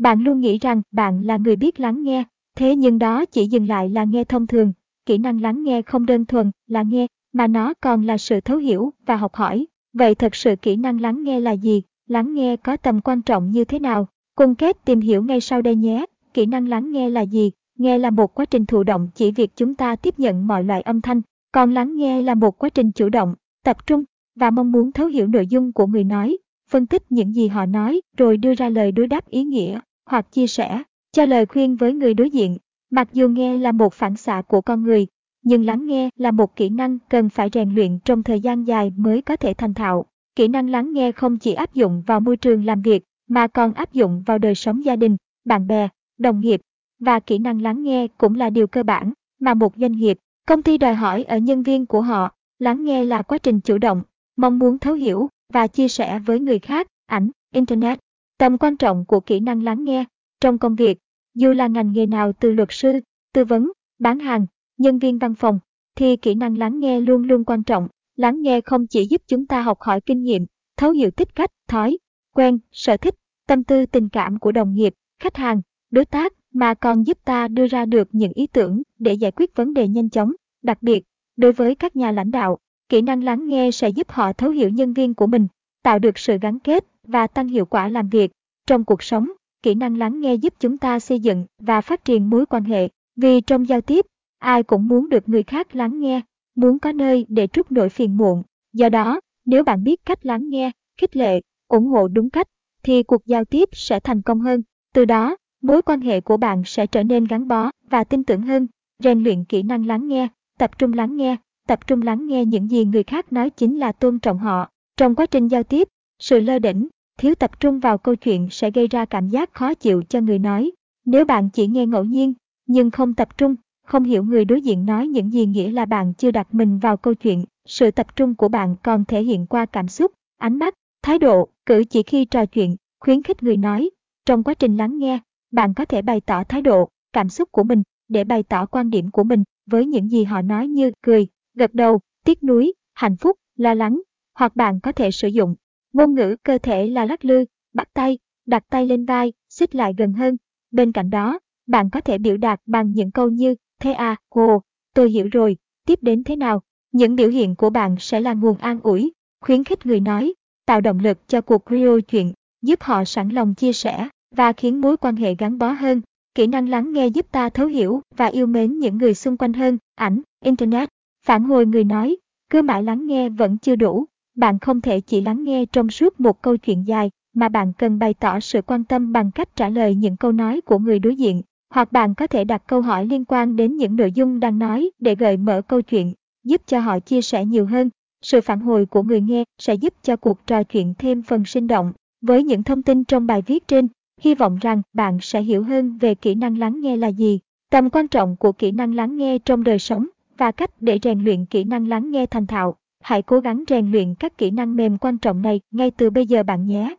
Bạn luôn nghĩ rằng bạn là người biết lắng nghe, thế nhưng đó chỉ dừng lại là nghe thông thường. Kỹ năng lắng nghe không đơn thuần là nghe, mà nó còn là sự thấu hiểu và học hỏi. Vậy thật sự kỹ năng lắng nghe là gì? Lắng nghe có tầm quan trọng như thế nào? Cùng kết tìm hiểu ngay sau đây nhé. Kỹ năng lắng nghe là gì? Nghe là một quá trình thụ động chỉ việc chúng ta tiếp nhận mọi loại âm thanh, còn lắng nghe là một quá trình chủ động, tập trung và mong muốn thấu hiểu nội dung của người nói, phân tích những gì họ nói rồi đưa ra lời đối đáp ý nghĩa hoặc chia sẻ, cho lời khuyên với người đối diện. Mặc dù nghe là một phản xạ của con người, nhưng lắng nghe là một kỹ năng cần phải rèn luyện trong thời gian dài mới có thể thành thạo. Kỹ năng lắng nghe không chỉ áp dụng vào môi trường làm việc, mà còn áp dụng vào đời sống gia đình, bạn bè, đồng nghiệp. Và kỹ năng lắng nghe cũng là điều cơ bản mà một doanh nghiệp, công ty đòi hỏi ở nhân viên của họ. Lắng nghe là quá trình chủ động, mong muốn thấu hiểu và chia sẻ với người khác, ảnh, internet. Tầm quan trọng của kỹ năng lắng nghe trong công việc, dù là ngành nghề nào từ luật sư, tư vấn, bán hàng, nhân viên văn phòng, thì kỹ năng lắng nghe luôn luôn quan trọng. Lắng nghe không chỉ giúp chúng ta học hỏi kinh nghiệm, thấu hiểu tích cách, thói, quen, sở thích, tâm tư tình cảm của đồng nghiệp, khách hàng, đối tác, mà còn giúp ta đưa ra được những ý tưởng để giải quyết vấn đề nhanh chóng. Đặc biệt, đối với các nhà lãnh đạo, kỹ năng lắng nghe sẽ giúp họ thấu hiểu nhân viên của mình, tạo được sự gắn kết và tăng hiệu quả làm việc. Trong cuộc sống, kỹ năng lắng nghe giúp chúng ta xây dựng và phát triển mối quan hệ, vì trong giao tiếp, ai cũng muốn được người khác lắng nghe, muốn có nơi để trút nỗi phiền muộn. Do đó, nếu bạn biết cách lắng nghe, khích lệ, ủng hộ đúng cách, thì cuộc giao tiếp sẽ thành công hơn. Từ đó, mối quan hệ của bạn sẽ trở nên gắn bó và tin tưởng hơn. Rèn luyện kỹ năng lắng nghe, tập trung lắng nghe, tập trung lắng nghe những gì người khác nói chính là tôn trọng họ. Trong quá trình giao tiếp, sự lơ đỉnh, thiếu tập trung vào câu chuyện sẽ gây ra cảm giác khó chịu cho người nói. Nếu bạn chỉ nghe ngẫu nhiên, nhưng không tập trung, không hiểu người đối diện nói những gì nghĩa là bạn chưa đặt mình vào câu chuyện. Sự tập trung của bạn còn thể hiện qua cảm xúc, ánh mắt, thái độ, cử chỉ khi trò chuyện, khuyến khích người nói. Trong quá trình lắng nghe, bạn có thể bày tỏ thái độ, cảm xúc của mình để bày tỏ quan điểm của mình với những gì họ nói như cười, gật đầu, tiếc nuối, hạnh phúc, lo lắng. Hoặc bạn có thể sử dụng ngôn ngữ cơ thể là lắc lư, bắt tay, đặt tay lên vai, xích lại gần hơn. Bên cạnh đó, bạn có thể biểu đạt bằng những câu như thế à, hồ, tôi hiểu rồi, tiếp đến thế nào. Những biểu hiện của bạn sẽ là nguồn an ủi, khuyến khích người nói, tạo động lực cho cuộc rio chuyện, giúp họ sẵn lòng chia sẻ và khiến mối quan hệ gắn bó hơn. Kỹ năng lắng nghe giúp ta thấu hiểu và yêu mến những người xung quanh hơn, ảnh, internet. Phản hồi người nói, cứ mãi lắng nghe vẫn chưa đủ. Bạn không thể chỉ lắng nghe trong suốt một câu chuyện dài, mà bạn cần bày tỏ sự quan tâm bằng cách trả lời những câu nói của người đối diện. Hoặc bạn có thể đặt câu hỏi liên quan đến những nội dung đang nói để gợi mở câu chuyện, giúp cho họ chia sẻ nhiều hơn. Sự phản hồi của người nghe sẽ giúp cho cuộc trò chuyện thêm phần sinh động. Với những thông tin trong bài viết trên, hy vọng rằng bạn sẽ hiểu hơn về kỹ năng lắng nghe là gì, tầm quan trọng của kỹ năng lắng nghe trong đời sống và cách để rèn luyện kỹ năng lắng nghe thành thạo. Hãy cố gắng rèn luyện các kỹ năng mềm quan trọng này ngay từ bây giờ bạn nhé.